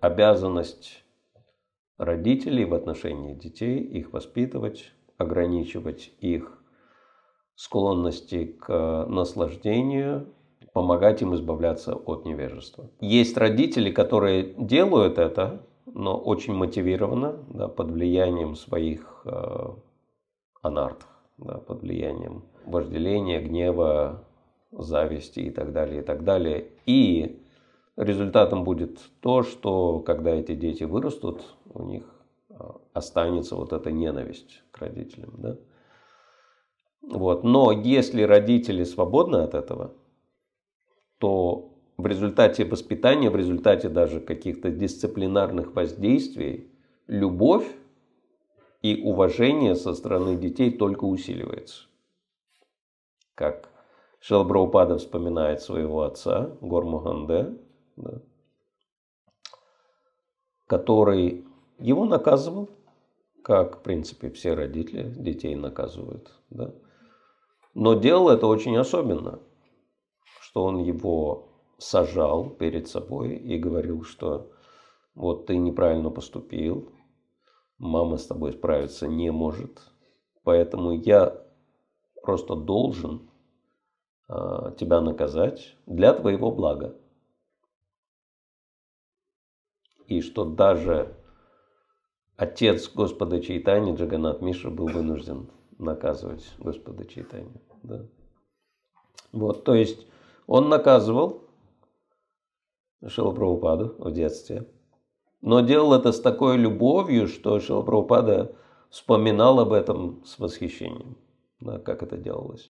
обязанность родителей в отношении детей, их воспитывать, ограничивать их склонности к наслаждению, помогать им избавляться от невежества. Есть родители, которые делают это, но очень мотивированно, да, под влиянием своих э, анарт, да, под влиянием вожделения, гнева, зависти и так далее, и так далее. И результатом будет то, что когда эти дети вырастут, у них э, останется вот эта ненависть к родителям. Да? Вот. Но если родители свободны от этого, то в результате воспитания, в результате даже каких-то дисциплинарных воздействий, любовь и уважение со стороны детей только усиливается. Как Шелбраупада вспоминает своего отца, Гормуханде, да, который его наказывал, как, в принципе, все родители детей наказывают. Да? Но делал это очень особенно, что он его сажал перед собой и говорил, что вот ты неправильно поступил, мама с тобой справиться не может, поэтому я просто должен э, тебя наказать для твоего блага. И что даже отец Господа Чайтани, Джаганат Миша, был вынужден наказывать Господа Чайтани. Да. Вот, то есть он наказывал Шилапрабхупаду в детстве, но делал это с такой любовью, что Шилапрабхупада вспоминал об этом с восхищением, да, как это делалось.